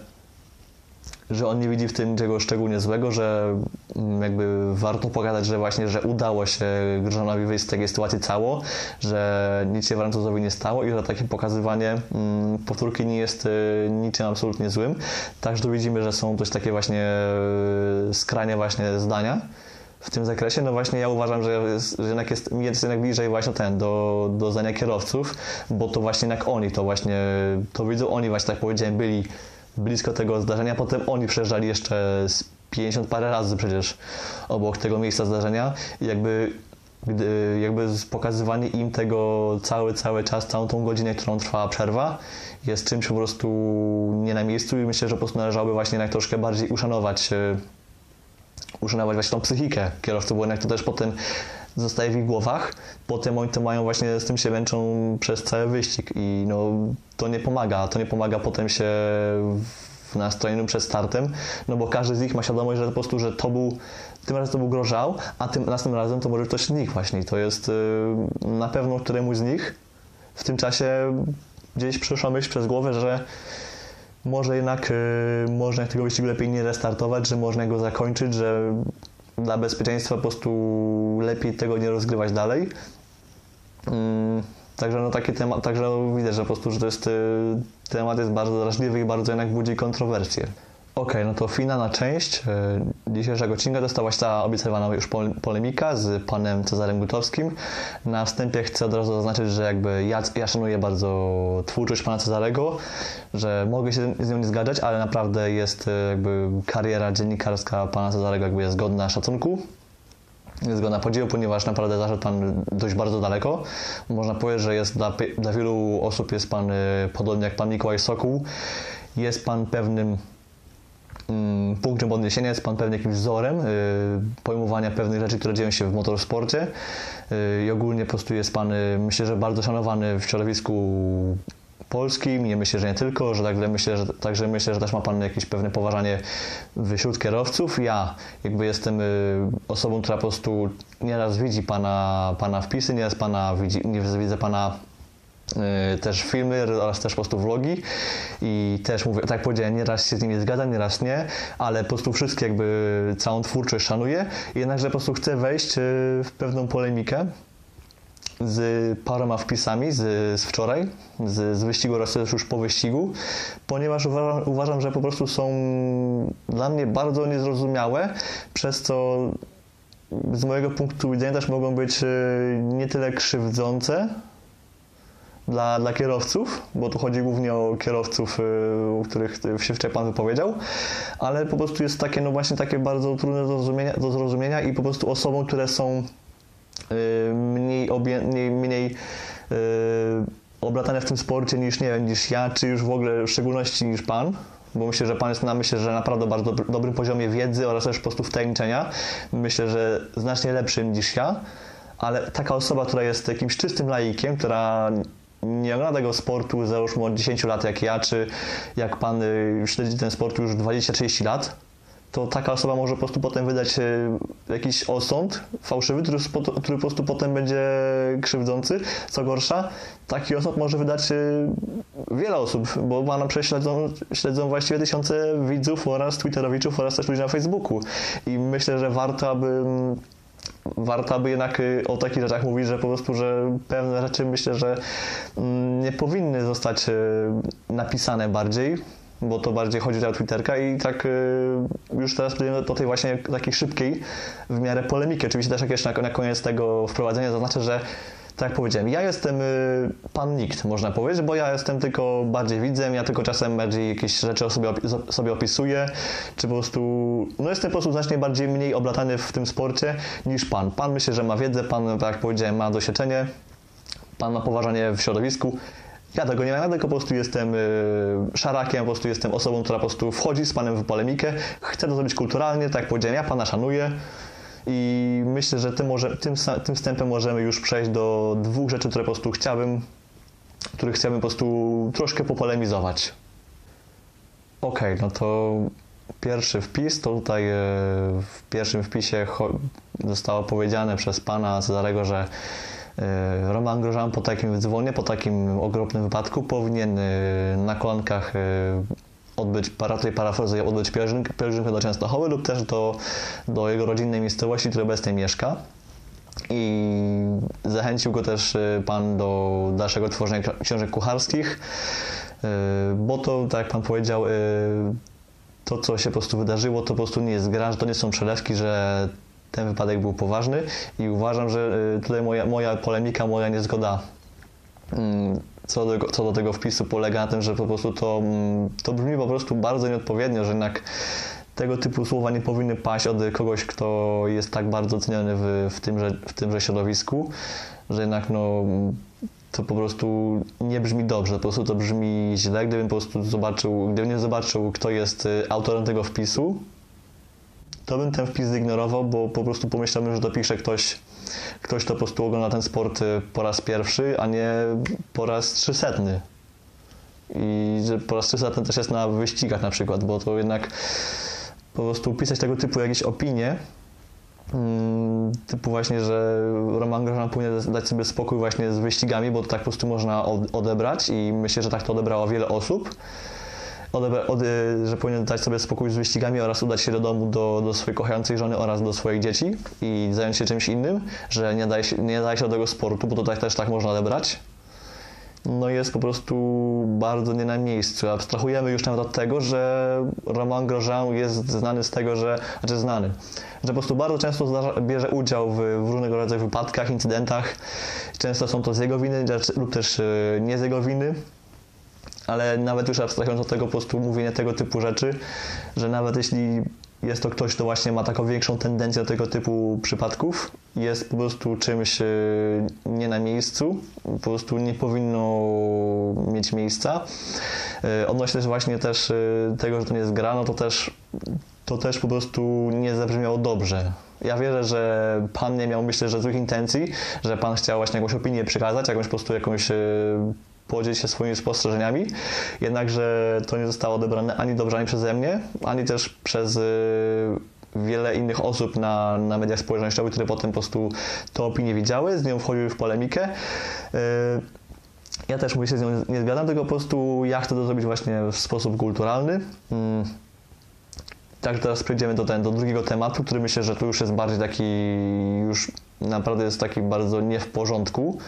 że on nie widzi w tym niczego szczególnie złego, że mm, jakby warto pogadać, że właśnie, że udało się Grzonowi wyjść z takiej sytuacji cało, że nic się Francuzowi nie stało i że takie pokazywanie mm, powtórki nie jest y, niczym absolutnie złym. Także widzimy, że są też takie właśnie y, skrajne właśnie zdania w tym zakresie, no właśnie ja uważam, że, że jednak jest, jest jednak bliżej właśnie ten, do, do zdania kierowców, bo to właśnie jednak oni, to właśnie, to widzą oni właśnie, tak powiedziałem, byli blisko tego zdarzenia. Potem oni przejeżdżali jeszcze z 50 parę razy przecież obok tego miejsca zdarzenia i jakby gdy jakby pokazywanie im tego cały, cały czas, całą tą godzinę, którą trwała przerwa, jest czymś po prostu nie na miejscu i myślę, że po prostu należałoby właśnie jednak troszkę bardziej uszanować, e, uszanować właśnie tą psychikę kierowców, bo jednak to też potem zostaje w ich głowach, potem oni to mają właśnie, z tym się męczą przez cały wyścig i no to nie pomaga, to nie pomaga potem się w nastrojeniu przed startem, no bo każdy z nich ma świadomość, że po prostu, że to był, tym razem to był grożał, a tym następnym razem to może ktoś z nich właśnie. To jest yy, na pewno któremuś z nich w tym czasie gdzieś przyszła myśl przez głowę, że może jednak yy, można tego wyścigu lepiej nie restartować, że można go zakończyć, że dla bezpieczeństwa po prostu lepiej tego nie rozgrywać dalej. Mm, także no taki temat, także widać, że po prostu, że to jest, y, temat jest bardzo drażliwy i bardzo jednak budzi kontrowersje. Ok, no to finalna część e, dzisiejszego odcinka została ta obiecywana już polemika z panem Cezarem Gutowskim. Na wstępie chcę od razu zaznaczyć, że jakby ja, ja szanuję bardzo twórczość pana Cezarego, że mogę się z nią nie zgadzać, ale naprawdę jest e, jakby kariera dziennikarska pana Cezarego jakby jest godna szacunku jest godna podziwu, ponieważ naprawdę zaszedł Pan dość bardzo daleko. Można powiedzieć, że jest dla, dla wielu osób jest Pan, e, podobnie jak Pan Mikołaj Sokół, jest Pan pewnym punktem odniesienia jest Pan pewnie jakimś wzorem y, pojmowania pewnych rzeczy, które dzieją się w motorsporcie y, i ogólnie po prostu jest Pan, y, myślę, że bardzo szanowany w środowisku polskim, nie myślę, że nie tylko, że także myślę, że, także myślę, że też ma Pan jakieś pewne poważanie wśród kierowców. Ja jakby jestem osobą, która po prostu nieraz widzi Pana, pana wpisy, nieraz pana widzi, nie widzę Pana też filmy oraz też po prostu vlogi. I też mówię, tak jak powiedziałem, nieraz się z nimi zgadzam, nieraz nie, ale po prostu wszystkie jakby całą twórczość szanuję, jednakże po prostu chcę wejść y, w pewną polemikę z paroma wpisami z, z wczoraj, z, z wyścigu oraz też już po wyścigu, ponieważ uważam, uważam, że po prostu są dla mnie bardzo niezrozumiałe, przez co z mojego punktu widzenia też mogą być y, nie tyle krzywdzące, dla, dla kierowców, bo tu chodzi głównie o kierowców, y, o których się wczoraj Pan wypowiedział, ale po prostu jest takie, no właśnie takie bardzo trudne do zrozumienia, do zrozumienia i po prostu osobom, które są y, mniej, obie, mniej, mniej oblatane w tym sporcie niż, nie wiem, niż ja, czy już w ogóle w szczególności niż Pan, bo myślę, że Pan jest na myślę, że naprawdę bardzo dobrym poziomie wiedzy oraz też po prostu wtajemniczenia. Myślę, że znacznie lepszym niż ja ale taka osoba, która jest jakimś czystym laikiem, która nie ogląda tego sportu załóżmy od 10 lat jak ja, czy jak pan y, śledzi ten sport już 20-30 lat, to taka osoba może po prostu potem wydać y, jakiś osąd fałszywy, który, który po prostu potem będzie krzywdzący. Co gorsza, taki osąd może wydać y, wiele osób, bo pana prześledzą śledzą właściwie tysiące widzów oraz twitterowiczów oraz też ludzi na Facebooku. I myślę, że warto, aby mm, warto by jednak y, o takich rzeczach mówić, że po prostu, że pewne rzeczy myślę, że mm, nie powinny zostać y, napisane bardziej, bo to bardziej chodzi o Twitterka i tak y, już teraz przejdziemy do tej właśnie takiej szybkiej w miarę polemiki. Oczywiście też jak jeszcze na koniec tego wprowadzenia zaznaczę, że tak jak powiedziałem, ja jestem y, pan nikt, można powiedzieć, bo ja jestem tylko bardziej widzem, ja tylko czasem bardziej jakieś rzeczy sobie, sobie opisuję, czy po prostu, no jestem po prostu znacznie bardziej mniej oblatany w tym sporcie niż pan. Pan myślę, że ma wiedzę, pan, tak jak powiedziałem, ma doświadczenie, pan ma poważanie w środowisku, ja tego nie mam, ja tylko po prostu jestem y, szarakiem, po prostu jestem osobą, która po prostu wchodzi z panem w polemikę, chcę to zrobić kulturalnie, tak jak powiedziałem, ja pana szanuję, i myślę, że tym, może, tym, tym wstępem możemy już przejść do dwóch rzeczy, które po prostu chciałbym, których chciałbym po prostu troszkę popolemizować. Ok, no to pierwszy wpis, to tutaj e, w pierwszym wpisie zostało powiedziane przez pana Cezarego, że e, Roman Grożan po takim dzwonie, po takim okropnym wypadku powinien e, na kolankach odbyć, tutaj parafrazuję, odbyć pielgrzymkę, pielgrzymkę do Częstochowy lub też do, do jego rodzinnej miejscowości, w której obecnie mieszka. I zachęcił go też y, Pan do dalszego tworzenia książek kucharskich, y, bo to, tak jak Pan powiedział, y, to, co się po prostu wydarzyło, to po prostu nie jest gra, że to nie są przelewki, że ten wypadek był poważny i uważam, że tutaj moja, moja polemika, moja niezgoda mm, co do, co do tego wpisu polega na tym, że po prostu to, mm, to brzmi po prostu bardzo nieodpowiednio, że jednak tego typu słowa nie powinny paść od kogoś, kto jest tak bardzo ceniony w, w, tymże, w tymże środowisku, że jednak no, to po prostu nie brzmi dobrze, po prostu to brzmi źle. Gdybym po prostu zobaczył, gdybym nie zobaczył, kto jest y, autorem tego wpisu, to bym ten wpis zignorował, bo po prostu pomyślałbym, że to pisze ktoś, ktoś, kto po prostu ogląda ten sport y, po raz pierwszy, a nie po raz trzysetny. I że po raz trzysetny też jest na wyścigach na przykład, bo to jednak po prostu pisać tego typu jakieś opinie, mm, typu właśnie, że Roman Grosjean powinien dać sobie spokój właśnie z wyścigami, bo to tak po prostu można odebrać i myślę, że tak to odebrało wiele osób od, że powinien dać sobie spokój z wyścigami oraz udać się do domu do, do swojej kochającej żony oraz do swoich dzieci i zająć się czymś innym, że nie daje się, nie daje się do tego sportu, bo to tak, też tak można odebrać. No jest po prostu bardzo nie na miejscu. Abstrahujemy już nawet od tego, że Roman Grosjean jest znany z tego, że, znaczy znany, że po prostu bardzo często zdarza, bierze udział w, w, różnego rodzaju wypadkach, incydentach. Często są to z jego winy lub też e, nie z jego winy ale nawet już abstrahując od tego po prostu mówienia tego typu rzeczy, że nawet jeśli jest to ktoś, kto właśnie ma taką większą tendencję do tego typu przypadków, jest po prostu czymś e, nie na miejscu, po prostu nie powinno mieć miejsca. E, odnośnie też właśnie też e, tego, że to nie jest gra, no to też, to też po prostu nie zabrzmiało dobrze. Ja wierzę, że Pan nie miał, myślę, że złych intencji, że Pan chciał właśnie jakąś opinię przekazać, jakąś po prostu jakąś podzielić się swoimi spostrzeżeniami, jednakże to nie zostało odebrane ani dobrze, ani przeze mnie, ani też przez y, wiele innych osób na, na mediach społecznościowych, które potem po prostu tę opinię widziały, z nią wchodziły w polemikę. Y, ja też mówię się z nią nie zgadzam, tylko po prostu ja chcę to zrobić właśnie w sposób kulturalny. Mm. Tak, teraz przejdziemy do, ten, do drugiego tematu, który myślę, że tu już jest bardziej taki, już naprawdę jest taki bardzo nie w porządku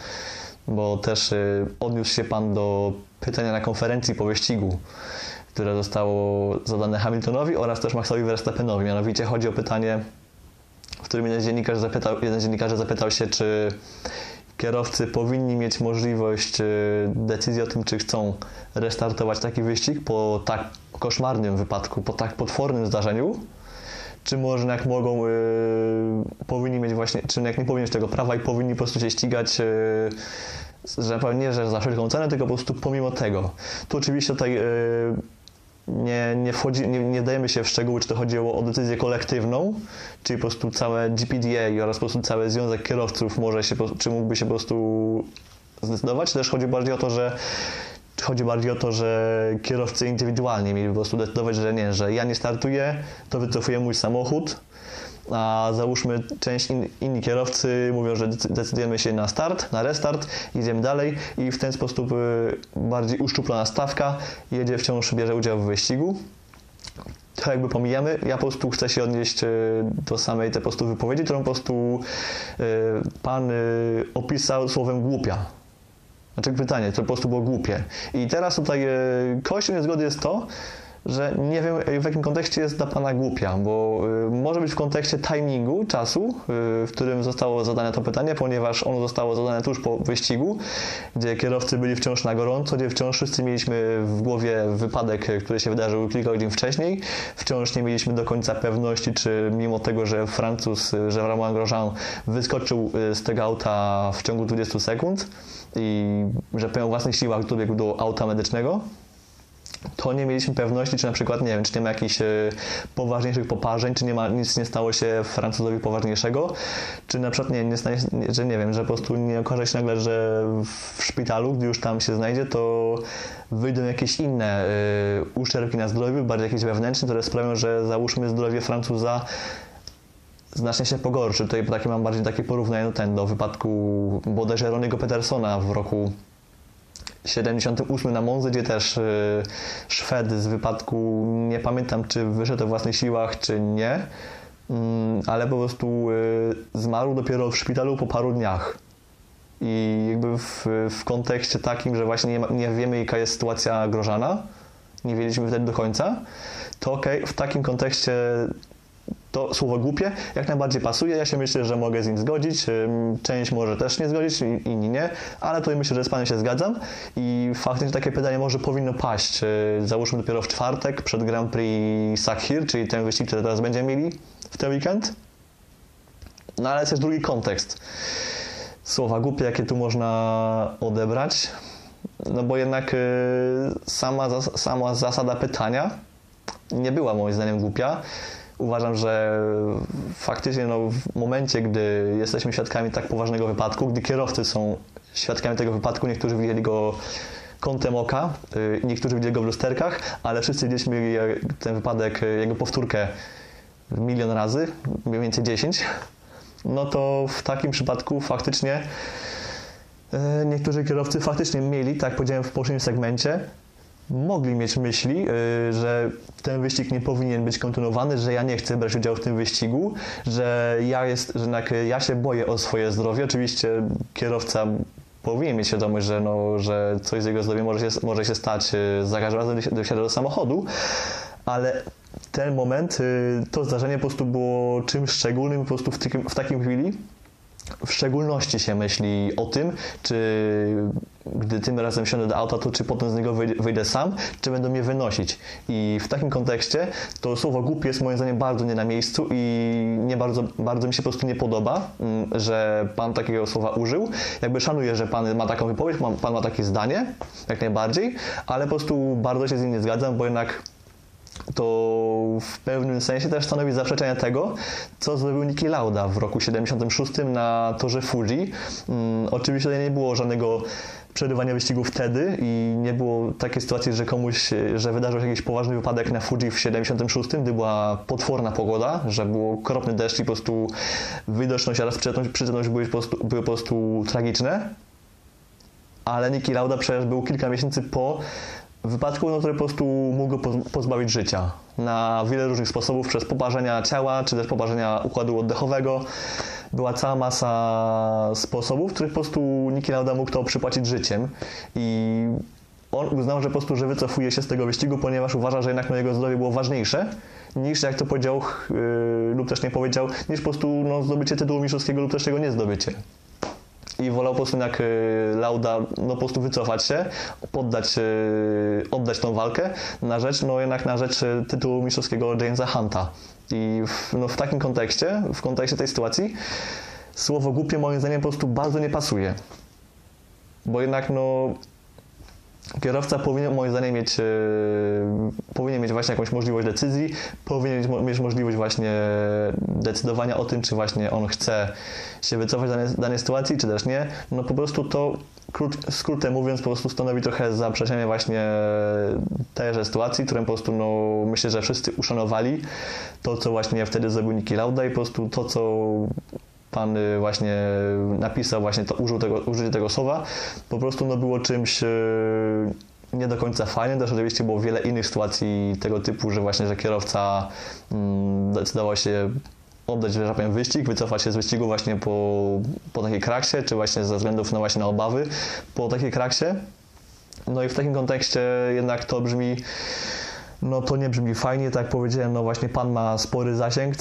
bo też y, odniósł się Pan do pytania na konferencji po wyścigu, które zostało zadane Hamiltonowi oraz też Maxowi Verstappenowi. Mianowicie chodzi o pytanie, w którym jeden dziennikarz zapytał, jeden zapytał się, czy kierowcy powinni mieć możliwość y, decyzji o tym, czy chcą restartować taki wyścig po tak koszmarnym wypadku, po tak potwornym zdarzeniu, czy może jak mogą, yy, powinni mieć właśnie, czy jak nie powinni mieć tego prawa i powinni po prostu się ścigać, yy, że nie, że za wszelką cenę, tylko po prostu pomimo tego. Tu oczywiście tutaj yy, nie, nie, wchodzi, nie, nie dajemy się w szczegóły, czy to chodziło o decyzję kolektywną, czyli po prostu całe GPDA oraz po prostu cały związek kierowców może się, czy mógłby się po prostu zdecydować, czy też chodzi bardziej o to, że chodzi bardziej o to, że kierowcy indywidualnie mieli po prostu decydować, że nie, że ja nie startuję, to wycofuję mój samochód, a załóżmy część in, inni kierowcy mówią, że decydujemy się na start, na restart, idziemy dalej i w ten sposób y, bardziej uszczuplona stawka jedzie wciąż, bierze udział w wyścigu. To jakby pomijamy. Ja po prostu chcę się odnieść y, do samej tej po prostu wypowiedzi, którą po prostu y, pan opisał słowem głupia. Znaczy pytanie, to po prostu było głupie. I teraz tutaj kością niezgody jest to, że nie wiem w jakim kontekście jest dla Pana głupia, bo y, może być w kontekście timingu, czasu, y, w którym zostało zadane to pytanie, ponieważ ono zostało zadane tuż po wyścigu, gdzie kierowcy byli wciąż na gorąco, gdzie wciąż wszyscy mieliśmy w głowie wypadek, który się wydarzył kilka godzin wcześniej. Wciąż nie mieliśmy do końca pewności, czy mimo tego, że Francuz, że Romain Grosjean wyskoczył z tego auta w ciągu 20 sekund i że pełnił własnych siłach dobiegł do auta medycznego, to nie mieliśmy pewności, czy na przykład, nie wiem, czy nie ma jakichś e, poważniejszych poparzeń, czy nie ma, nic nie stało się Francuzowi poważniejszego, czy na przykład, nie, nie stanie, że nie wiem, że po prostu nie okaże się nagle, że w szpitalu, gdy już tam się znajdzie, to wyjdą jakieś inne y, uszczerbki na zdrowiu, bardziej jakieś wewnętrzne, które sprawią, że załóżmy zdrowie Francuza znacznie się pogorszy. Tutaj takie mam bardziej takie porównanie do ten, do wypadku bodajże Roniego Petersona w roku 78 na Monzy, gdzie też y, Szwed z wypadku, nie pamiętam czy wyszedł o własnych siłach, czy nie, mm, ale po prostu y, zmarł dopiero w szpitalu po paru dniach. I jakby w, w kontekście takim, że właśnie nie, nie wiemy jaka jest sytuacja grożana, nie wiedzieliśmy wtedy do końca, to okej, okay, w takim kontekście to słowo głupie jak najbardziej pasuje. Ja się myślę, że mogę z nim zgodzić. Część może też nie zgodzić, inni nie, ale to myślę, że z Panem się zgadzam i faktycznie takie pytanie może powinno paść. Załóżmy dopiero w czwartek przed Grand Prix Sakhir, czyli ten wyścig, który teraz będziemy mieli w ten weekend. No ale jest też drugi kontekst. Słowa głupie, jakie tu można odebrać. No bo jednak y, sama, sama zasada pytania nie była moim zdaniem głupia uważam, że faktycznie no, w momencie, gdy jesteśmy świadkami tak poważnego wypadku, gdy kierowcy są świadkami tego wypadku, niektórzy widzieli go kątem oka, y, niektórzy widzieli go w lusterkach, ale wszyscy widzieliśmy ten wypadek, y, jego powtórkę milion razy, mniej więcej 10, no to w takim przypadku faktycznie y, niektórzy kierowcy faktycznie mieli, tak jak powiedziałem w poprzednim segmencie, mogli mieć myśli, y, że ten wyścig nie powinien być kontynuowany, że ja nie chcę brać udziału w tym wyścigu, że ja, jest, że ja się boję o swoje zdrowie. Oczywiście kierowca powinien mieć świadomość, że, no, że coś z jego zdrowiem może się, może się stać y, za każdym razem, gdy wsiada do samochodu, ale ten moment, y, to zdarzenie po prostu było czymś szczególnym po prostu w, takim, w takim chwili, w szczególności się myśli o tym, czy gdy tym razem wsiądę do auta, to czy potem z niego wyjdę sam, czy będą mnie wynosić. I w takim kontekście to słowo głupie jest moim zdaniem bardzo nie na miejscu i nie bardzo, bardzo mi się po prostu nie podoba, mm, że pan takiego słowa użył. Jakby szanuję, że pan ma taką wypowiedź, pan ma takie zdanie, jak najbardziej, ale po prostu bardzo się z nim nie zgadzam, bo jednak to w pewnym sensie też stanowi zaprzeczenie tego, co zrobił Niki Lauda w roku 76 na torze Fuji. Hmm, oczywiście nie było żadnego przerywania wyścigu wtedy i nie było takiej sytuacji, że komuś, że wydarzył się jakiś poważny wypadek na Fuji w 76, gdy była potworna pogoda, że było okropny deszcz i po prostu widoczność oraz przyjemność były, po prostu, były po prostu tragiczne. Ale Niki Lauda przecież był kilka miesięcy po wypadku, no, który po prostu mógł go pozbawić życia. Na wiele różnych sposobów, przez poparzenia ciała, czy też poparzenia układu oddechowego. Była cała masa sposobów, których po prostu Niki Lauda mógł to przypłacić życiem. I on uznał, że po prostu, że wycofuje się z tego wyścigu, ponieważ uważa, że jednak no, jego zdrowie było ważniejsze niż, jak to powiedział yy, lub też nie powiedział, niż po prostu no, zdobycie tytułu mistrzowskiego lub też tego nie zdobycie i wolał po prostu jak y, Lauda no, po prostu wycofać się, poddać, y, oddać tą walkę na rzecz, no jednak na rzecz y, tytułu mistrzowskiego Jamesa Hunta. I w, no, w takim kontekście, w kontekście tej sytuacji, słowo głupie moim zdaniem po prostu bardzo nie pasuje. Bo jednak no kierowca powinien moim zdaniem mieć, e, powinien mieć właśnie jakąś możliwość decyzji, powinien mieć, możliwość właśnie decydowania o tym, czy właśnie on chce się wycofać z danej, danej sytuacji, czy też nie. No po prostu to krót, skrótem mówiąc, po prostu stanowi trochę zaprzeczenie właśnie tejże sytuacji, którą po prostu no, myślę, że wszyscy uszanowali. To, co właśnie wtedy zrobił Niki Lauda i po prostu to, co pan y, właśnie napisał, właśnie to, użył tego, użycie tego słowa, po prostu no, było czymś y, nie do końca fajnym. Też oczywiście było wiele innych sytuacji tego typu, że właśnie, że kierowca mm, decydował się oddać, że tak powiem, wyścig, wycofać się z wyścigu właśnie po, po takiej kraksie, czy właśnie ze względów no właśnie na obawy po takiej kraksie. No i w takim kontekście jednak to brzmi no to nie brzmi fajnie, tak jak powiedziałem, no właśnie pan ma spory zasięg,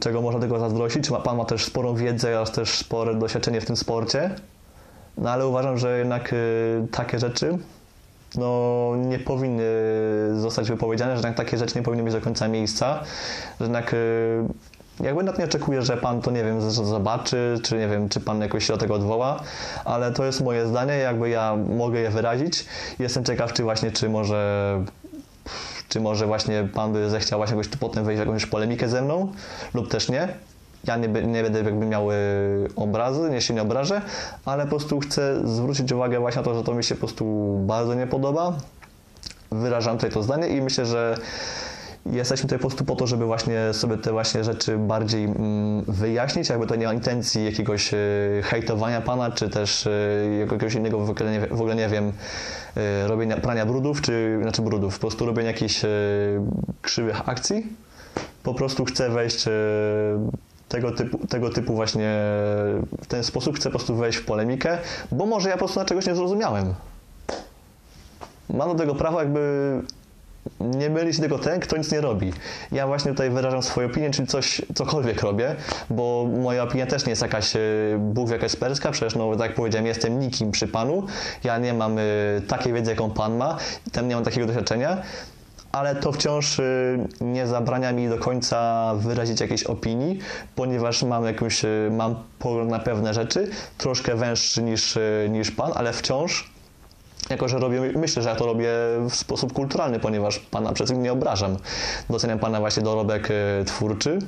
czego można tego zazdrościć, pan ma też sporą wiedzę oraz też spore doświadczenie w tym sporcie, no ale uważam, że jednak y, takie rzeczy no, nie powinny zostać wypowiedziane, że jednak takie rzeczy nie powinny mieć do końca miejsca, że jednak y, jakby nawet nie oczekuję, że pan to nie wiem, zobaczy, czy nie wiem, czy pan jakoś się do tego odwoła, ale to jest moje zdanie, jakby ja mogę je wyrazić. Jestem ciekaw, czy właśnie, czy może czy może właśnie pan by zechciał właśnie jakoś potem wejść w jakąś polemikę ze mną, lub też nie. Ja nie, nie będę jakby miał obrazy, nie się nie obrażę, ale po prostu chcę zwrócić uwagę właśnie na to, że to mi się po prostu bardzo nie podoba. Wyrażam tutaj to zdanie i myślę, że jesteśmy tutaj po prostu po to, żeby właśnie sobie te właśnie rzeczy bardziej mm, wyjaśnić, jakby to nie ma intencji jakiegoś e, hejtowania pana, czy też e, jakiegoś innego w ogóle nie, w ogóle nie wiem, robienia prania brudów, czy znaczy brudów, po prostu robienia jakichś krzywych akcji. Po prostu chcę wejść tego typu, tego typu właśnie w ten sposób, chcę po prostu wejść w polemikę, bo może ja po prostu na czegoś nie zrozumiałem. Mam do tego prawo jakby nie myli się tylko ten, kto nic nie robi. Ja właśnie tutaj wyrażam swoją opinię, czyli coś, cokolwiek robię, bo moja opinia też nie jest jakaś, e, Bóg jakaś ekspercka, przecież no tak jak powiedziałem, jestem nikim przy Panu, ja nie mam e, takiej wiedzy, jaką Pan ma, tam nie mam takiego doświadczenia, ale to wciąż e, nie zabrania mi do końca wyrazić jakiejś opinii, ponieważ mam jakąś, mam pogląd na pewne rzeczy, troszkę węższy niż, niż Pan, ale wciąż jako, że robię, myślę, że ja to robię w sposób kulturalny, ponieważ Pana przed nie obrażam. Doceniam Pana właśnie dorobek e, twórczy,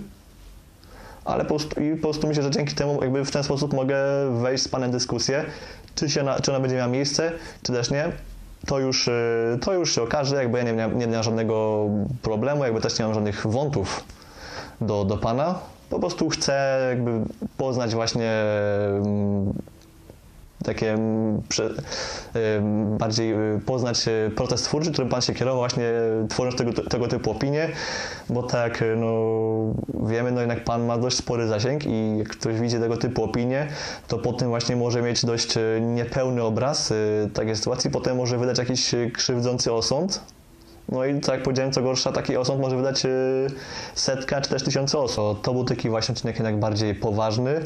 ale po prostu, i po prostu myślę, że dzięki temu jakby w ten sposób mogę wejść z Panem w dyskusję, czy, się czy ona będzie miała miejsce, czy też nie. To już, e, to już się okaże, jakby ja nie miałem, nie miałem żadnego problemu, jakby też nie mam żadnych wątów do, do Pana. Po prostu chcę jakby poznać właśnie mm, takie mm, bardziej y, poznać y, proces twórczy, którym Pan się kierował właśnie tworząc tego, tego typu opinie, bo tak y, no, wiemy, no jednak Pan ma dość spory zasięg i jak ktoś widzi tego typu opinie, to potem właśnie może mieć dość niepełny obraz takiej sytuacji, potem może wydać jakiś krzywdzący osąd, no i tak jak powiedziałem, co gorsza, taki osąd może wydać y, setka czy też tysiące osób. To był taki właśnie odcinek jednak bardziej poważny.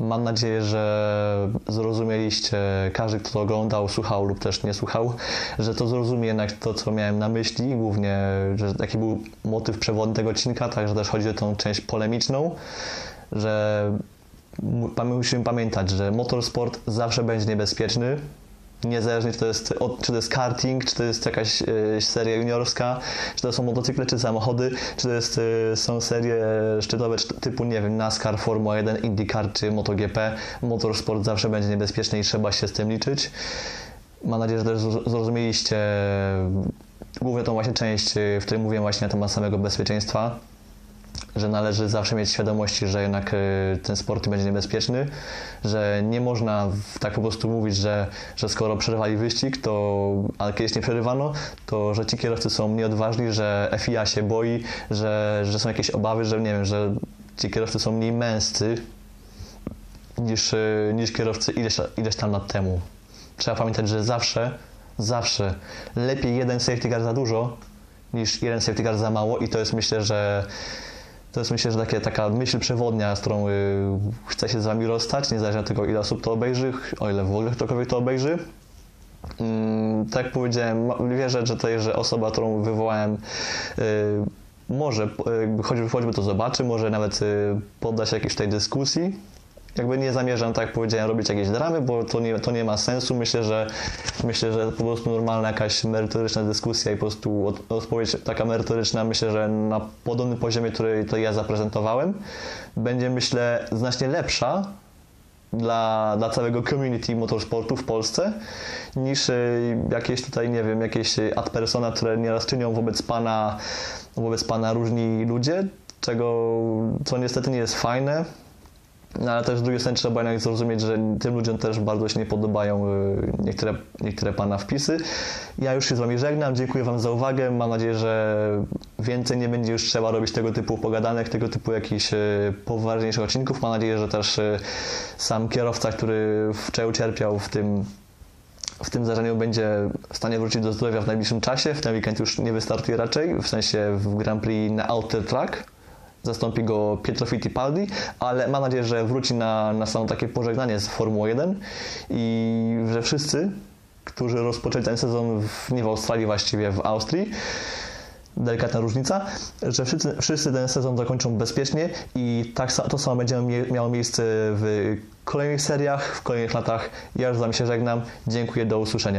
Mam nadzieję, że zrozumieliście, każdy, kto to oglądał, słuchał lub też nie słuchał, że to zrozumie jednak to, co miałem na myśli, głównie, że taki był motyw przewodni tego odcinka, także też chodzi o tą część polemiczną, że musimy pamiętać, że motorsport zawsze będzie niebezpieczny, niezależnie czy to jest, czy to jest karting, czy to jest jakaś e, seria juniorska, czy to są motocykle, czy samochody, czy to jest, e, są serie szczytowe typu, nie wiem, NASCAR, Formuła 1, IndyCar czy MotoGP. Motorsport zawsze będzie niebezpieczny i trzeba się z tym liczyć. Mam nadzieję, że też zrozumieliście głównie tą właśnie część, w której mówiłem właśnie na temat samego bezpieczeństwa że należy zawsze mieć świadomości, że jednak e, ten sport będzie niebezpieczny, że nie można tak po prostu mówić, że, że skoro przerwali wyścig, to, ale kiedyś nie przerywano, to że ci kierowcy są nieodważni, że FIA się boi, że, że są jakieś obawy, że nie wiem, że ci kierowcy są mniej męscy niż, e, niż kierowcy ileś, ileś tam lat temu. Trzeba pamiętać, że zawsze, zawsze lepiej jeden safety car za dużo niż jeden safety car za mało i to jest myślę, że to jest myślę, że takie, taka myśl przewodnia, z którą y, chcę się z Wami rozstać, niezależnie od tego, ile osób to obejrzy, o ile w ogóle ktokolwiek to obejrzy. Mm, tak jak powiedziałem, wierzę, że, że osoba, którą wywołałem, y, może, choćby, choćby to zobaczy, może nawet y, podda się jakiejś tej dyskusji, jakby nie zamierzam, tak jak powiedziałem, robić jakieś dramy, bo to nie, to nie ma sensu. Myślę, że myślę, że po prostu normalna jakaś merytoryczna dyskusja i po prostu od, odpowiedź taka merytoryczna, myślę, że na podobnym poziomie, który to ja zaprezentowałem, będzie myślę znacznie lepsza dla, dla całego community motorsportu w Polsce niż y, jakieś tutaj, nie wiem, jakieś ad persona, które nieraz czynią wobec pana, wobec pana różni ludzie, czego, co niestety nie jest fajne. No, ale też z drugiej strony trzeba jednak zrozumieć, że tym ludziom też bardzo się nie podobają y, niektóre, niektóre Pana wpisy. Ja już się z Wami żegnam, dziękuję Wam za uwagę. Mam nadzieję, że więcej nie będzie już trzeba robić tego typu pogadanek, tego typu jakichś y, poważniejszych odcinków. Mam nadzieję, że też y, sam kierowca, który wczoraj ucierpiał w tym w tym zdarzeniu będzie w stanie wrócić do zdrowia w najbliższym czasie. W ten weekend już nie wystartuje raczej, w sensie w Grand Prix na Outer Track zastąpi go Pietro Fittipaldi, ale mam nadzieję, że wróci na, na samo takie pożegnanie z Formuły 1 i że wszyscy, którzy rozpoczęli ten sezon w, nie w Australii, właściwie w Austrii, delikatna różnica, że wszyscy, wszyscy ten sezon zakończą bezpiecznie i tak to samo będzie miało miejsce w kolejnych seriach, w kolejnych latach. Ja już z Wami się żegnam. Dziękuję, do usłyszenia.